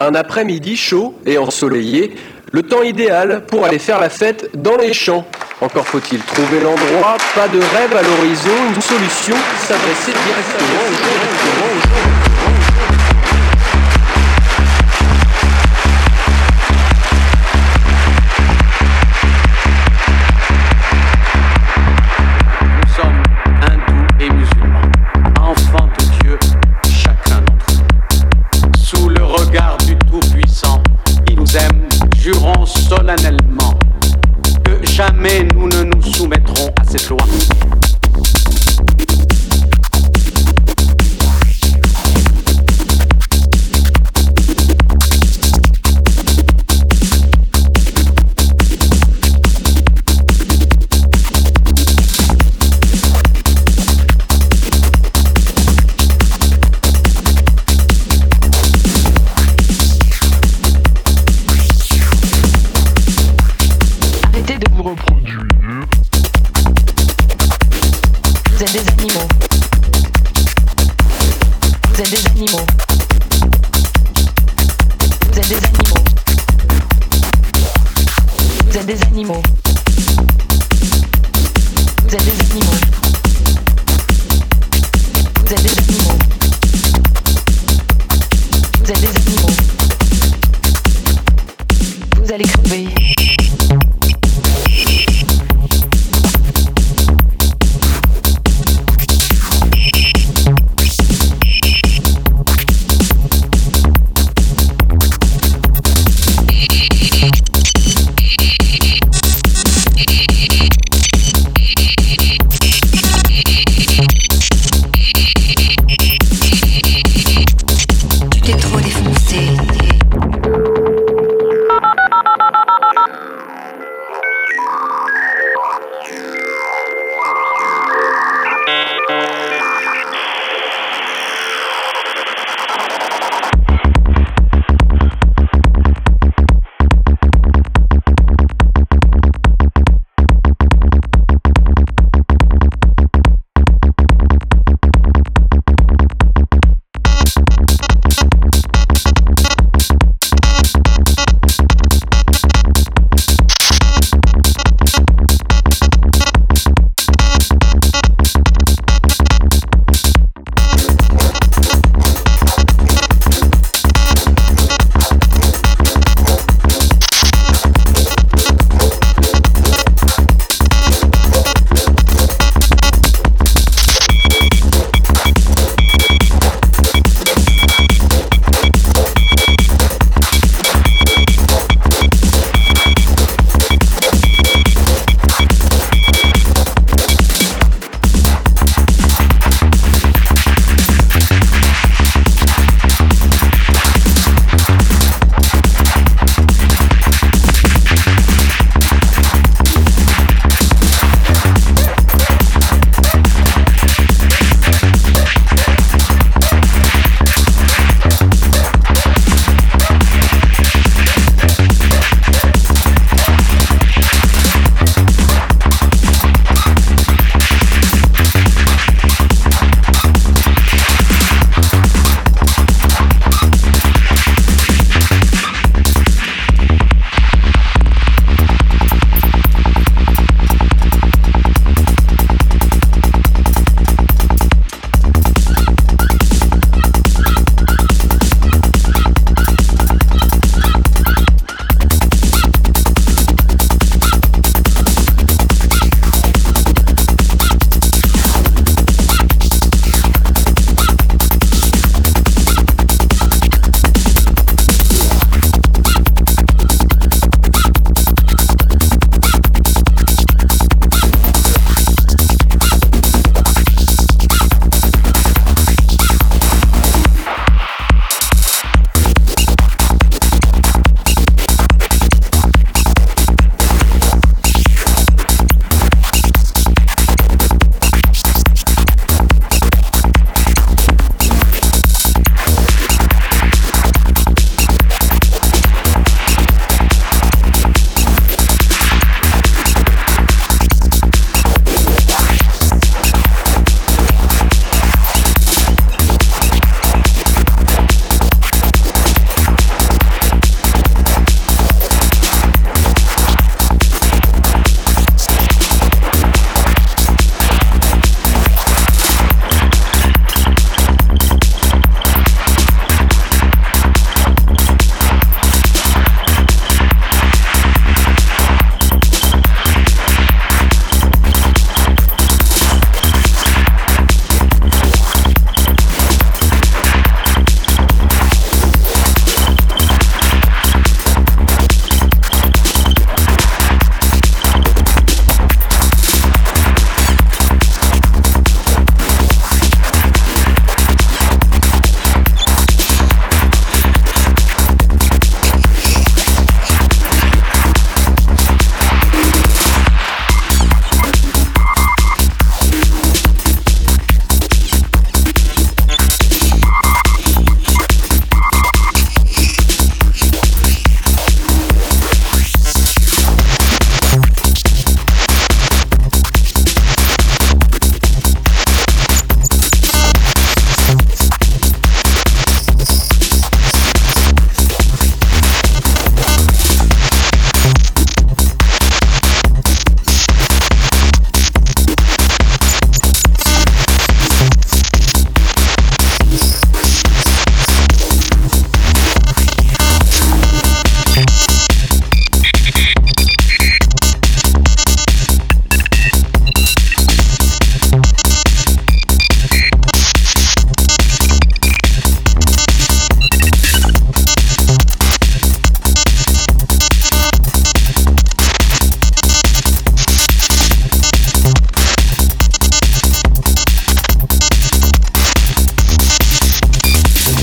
Un après-midi chaud et ensoleillé, le temps idéal pour aller faire la fête dans les champs. Encore faut-il trouver l'endroit, pas de rêve à l'horizon, une solution, s'adresser directement aux gens. Êtes des animaux. Vous êtes des animaux. Vous êtes des animaux. Vous êtes des animaux. Vous allez crever.